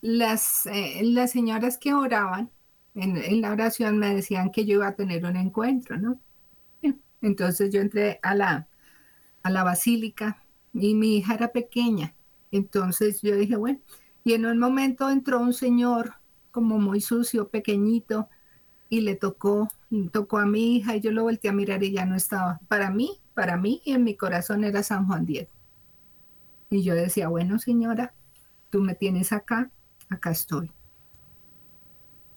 las, eh, las señoras que oraban en, la oración me decían que yo iba a tener un encuentro, ¿no? Entonces yo entré a la, a la basílica y mi hija era pequeña. Entonces yo dije, bueno, y en un momento entró un señor como muy sucio, pequeñito, y le tocó, tocó a mi hija y yo lo volteé a mirar y ya no estaba. Para mí, para mí, en mi corazón era San Juan Diego. Y yo decía, bueno, señora, tú me tienes acá, acá estoy.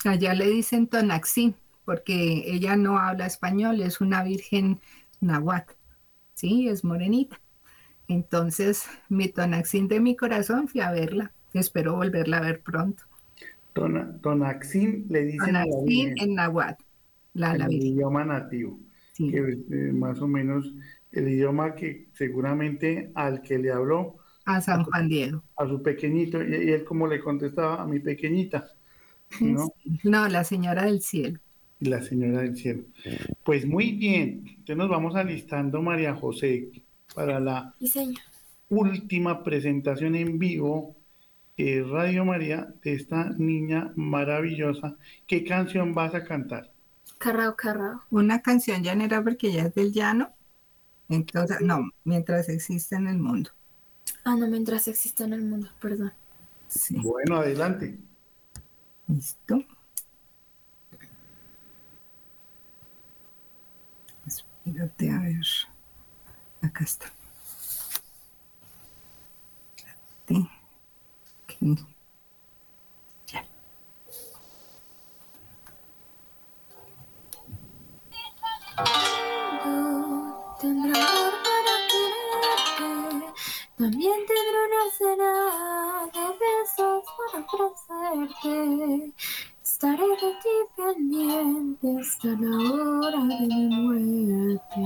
Allá le dicen Tonaxín, porque ella no habla español, es una virgen nahuatl, ¿sí? Es morenita. Entonces, mi Tonaxín de mi corazón fui a verla. Espero volverla a ver pronto. Tona, tonaxín le dicen virgen, en nahuatl, la, la el idioma nativo, sí. que eh, más o menos el idioma que seguramente al que le habló a San Juan Diego. A su pequeñito, y, y él como le contestaba a mi pequeñita. ¿No? no, la señora del cielo. La señora del cielo. Pues muy bien, entonces nos vamos alistando, María José, para la sí, última presentación en vivo eh, Radio María de esta niña maravillosa. ¿Qué canción vas a cantar? Carrao, carrao. Una canción llanera porque ya es del llano. Entonces, no, mientras existe en el mundo. Ah, no, mientras existe en el mundo, perdón. Sí. Bueno, adelante. Listo. Espérate, a ver. Acá está. Espérate. También tendrá una cena de besos para ofrecerte. Estaré de ti pendiente hasta la hora de mi muerte.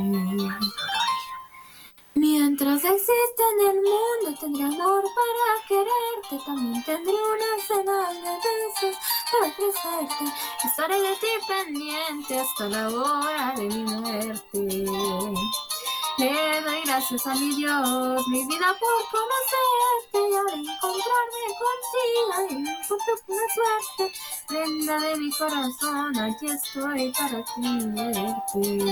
Mientras exista en el mundo, tendré amor para quererte. También tendré una cena de besos para ofrecerte. Estaré de ti pendiente hasta la hora de mi muerte. Le doy gracias a mi Dios, mi vida por conocerte y al encontrarme contigo y me la suerte. Prenda de mi corazón, aquí estoy para tenerte.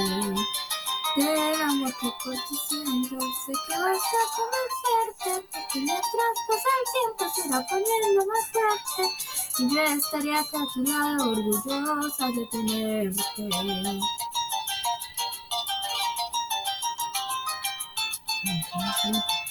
Te amo que por ti siento, sé que vas a convencerte, porque mientras pasa el tiempo se va poniendo más fuerte, y yo estaría a tu lado, orgullosa de tenerte. Te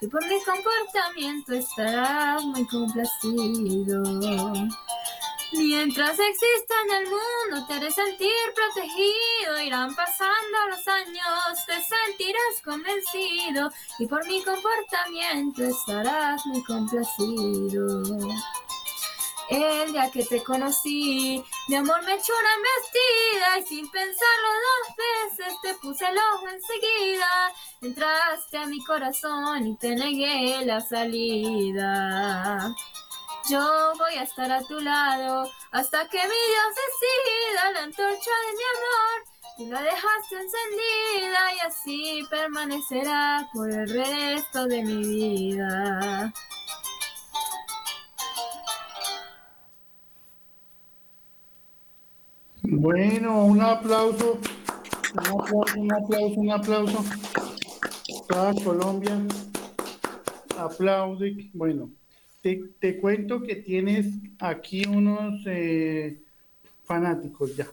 y por mi comportamiento estarás muy complacido. Mientras exista en el mundo, te haré sentir protegido. Irán pasando los años, te sentirás convencido y por mi comportamiento estarás muy complacido. El día que te conocí, mi amor me echó una embestida y sin pensarlo dos veces te puse el ojo enseguida. Entraste a mi corazón y te negué la salida. Yo voy a estar a tu lado hasta que mi Dios decida la antorcha de mi amor. Tú la dejaste encendida y así permanecerá por el resto de mi vida. Bueno, un aplauso, un aplauso, un aplauso, un aplauso. Toda Colombia aplaude. Bueno, te, cuento que tienes aquí unos eh, fanáticos ya,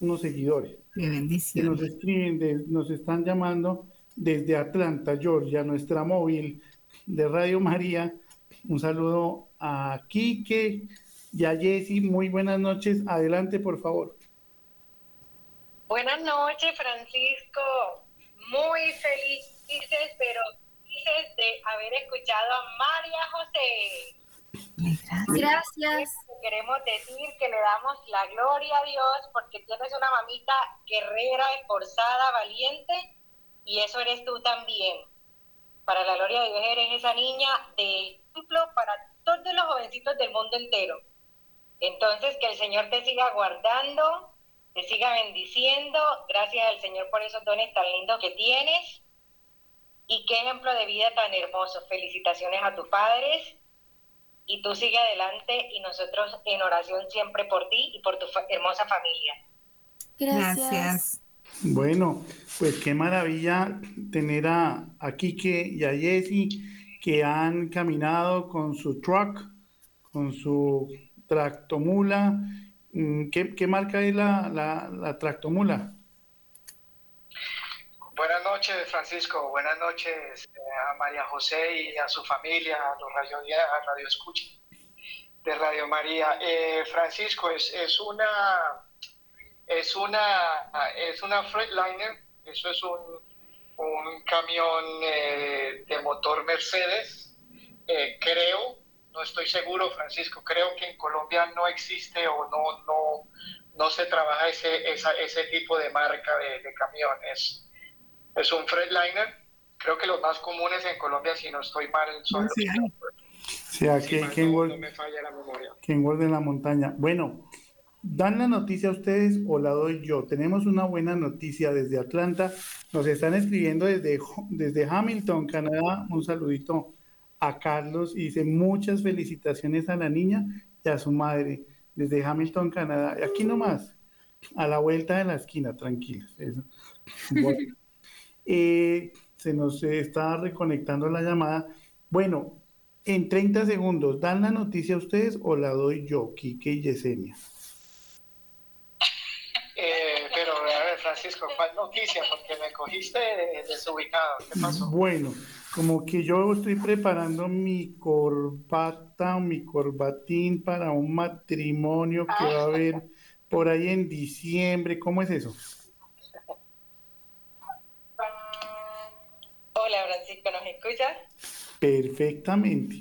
unos seguidores. Qué bendición. Que nos escriben, nos están llamando desde Atlanta, Georgia, nuestra móvil de Radio María. Un saludo a Quique y a Jessy. Muy buenas noches. Adelante, por favor. Buenas noches, Francisco. Muy felices, pero de haber escuchado a María José. Gracias. Queremos decir que le damos la gloria a Dios porque tienes una mamita guerrera, esforzada, valiente y eso eres tú también. Para la gloria de Dios eres esa niña de ejemplo para todos los jovencitos del mundo entero. Entonces, que el Señor te siga guardando, te siga bendiciendo. Gracias al Señor por esos dones tan lindos que tienes. Y qué ejemplo de vida tan hermoso. Felicitaciones a tus padres. Y tú sigue adelante y nosotros en oración siempre por ti y por tu hermosa familia. Gracias. Bueno, pues qué maravilla tener a, a Kike y a Jessy que han caminado con su truck, con su tractomula. Mm, ¿Qué, marca es la, la, la tractomula? Buenas noches, Francisco. Buenas noches eh, a María José y a su familia, a los radio, a radio escucha de Radio María. Eh, Francisco, es, es, una es una es una Freightliner. Eso es un, un camión eh, de motor Mercedes. creo, no estoy seguro, Francisco. Creo que en Colombia no existe o no no no se trabaja ese ese tipo de marca de, de camiones es un Freightliner. Creo que los más comunes en Colombia, si no estoy mal, son los Sí, aquí si no, no me falla la memoria. En la montaña. Bueno, ¿dan la noticia a ustedes o la doy yo? Tenemos una buena noticia desde Atlanta. Nos están escribiendo desde, desde Hamilton, Canadá. Un saludito a Carlos y dice muchas felicitaciones a la niña y a su madre desde Hamilton, Canadá. Y aquí nomás, a la vuelta de la esquina, tranquilos. Eso. Bueno. Eh, se nos está reconectando la llamada. Bueno, en 30 segundos, ¿dan la noticia a ustedes o la doy yo, Quique y Yesenia? Eh, pero, a ver, Francisco, ¿cuál noticia? Porque me cogiste desubicado. ¿Qué pasó? Bueno, como que yo estoy preparando mi corbata o mi corbatín para un matrimonio que va a haber por ahí en diciembre. ¿Cómo es eso? Hola Francisco, ¿nos escuchas? Perfectamente.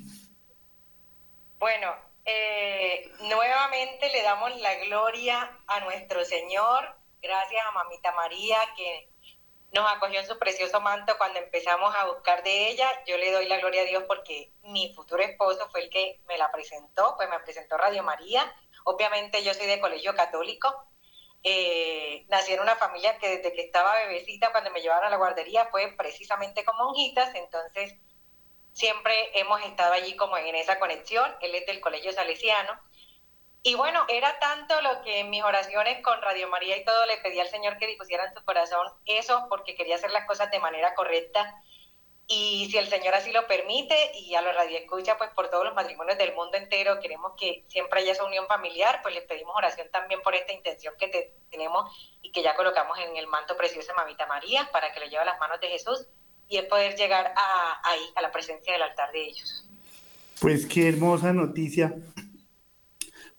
Bueno, eh, nuevamente le damos la gloria a nuestro Señor, gracias a Mamita María que nos acogió en su precioso manto cuando empezamos a buscar de ella. Yo le doy la gloria a Dios porque mi futuro esposo fue el que me la presentó, pues me presentó Radio María. Obviamente yo soy de colegio católico, eh, nací en una familia que desde que estaba bebecita, cuando me llevaron a la guardería, fue precisamente con monjitas, entonces siempre hemos estado allí como en esa conexión. Él es del colegio salesiano. Y bueno, era tanto lo que en mis oraciones con Radio María y todo le pedí al Señor que dispusiera en su corazón eso, porque quería hacer las cosas de manera correcta. y si el Señor así lo permite, y a los escucha pues por todos los matrimonios del mundo entero, queremos que siempre haya esa unión familiar, pues les pedimos oración también por esta intención que tenemos y que ya colocamos en el manto precioso de Mamita María para que lo lleve a las manos de Jesús y es poder llegar a, ahí, a la presencia del altar de ellos. Pues qué hermosa noticia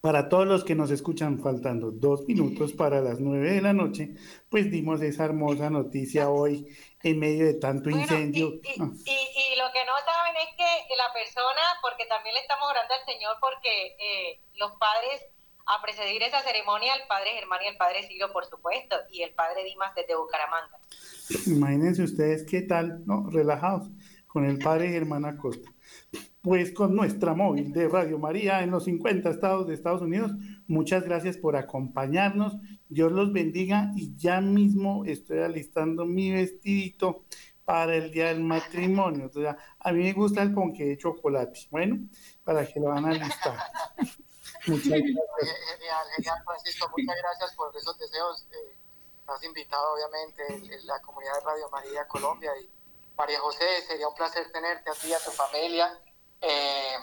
para todos los que nos escuchan, faltando dos minutos para las nueve de la noche, pues dimos esa hermosa noticia hoy en medio de tanto incendio. Ah. Y, lo que no saben es que la persona, porque también le estamos orando al Señor, porque eh, los padres, a precedir esa ceremonia, el padre Germán y el padre Silvio, por supuesto, y el padre Dimas desde Bucaramanga. Imagínense ustedes qué tal, ¿no? Relajados con el padre Germán Acosta pues con nuestra móvil de Radio María en los 50 estados de Estados Unidos. Muchas gracias por acompañarnos. Dios los bendiga y ya mismo estoy alistando mi vestidito para el día del matrimonio. O sea, a mí me gusta el ponque de chocolate. Bueno, para que lo van a alistar. Muchas gracias. Genial, genial, Francisco. Muchas gracias por esos deseos. Eh, has invitado, obviamente, la comunidad de Radio María Colombia y María José. Sería un placer tenerte a ti y a tu familia eh,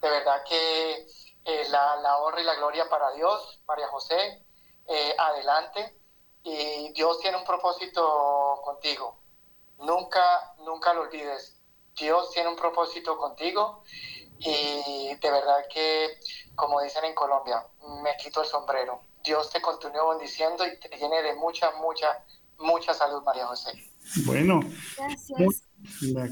de verdad que eh, la, la, honra y la gloria para Dios, María José, eh, adelante. Y Dios tiene un propósito contigo. Nunca, nunca lo olvides. Dios tiene un propósito contigo y de verdad que, como dicen en Colombia, me quito el sombrero. Dios te continúe bendiciendo y te llene de mucha, mucha, mucha salud, María José. Bueno,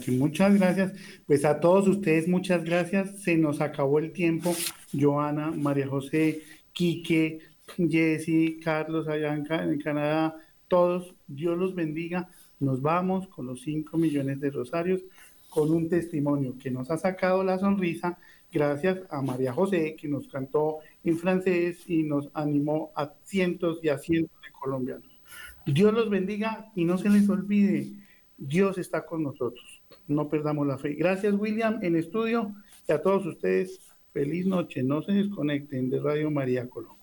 muchas gracias. Pues a todos ustedes, muchas gracias. Se nos acabó el tiempo. Joana, María José, Quique, Jessy, Carlos allá en, Canadá, todos, Dios los bendiga. Nos vamos con los 5 millones de rosarios, con un testimonio que nos ha sacado la sonrisa, gracias a María José, que nos cantó en francés y nos animó a cientos y a cientos de colombianos. Dios los bendiga y no se les olvide, Dios está con nosotros. No perdamos la fe. Gracias, William, en estudio. Y a todos ustedes, feliz noche. No se desconecten de Radio María Colombia.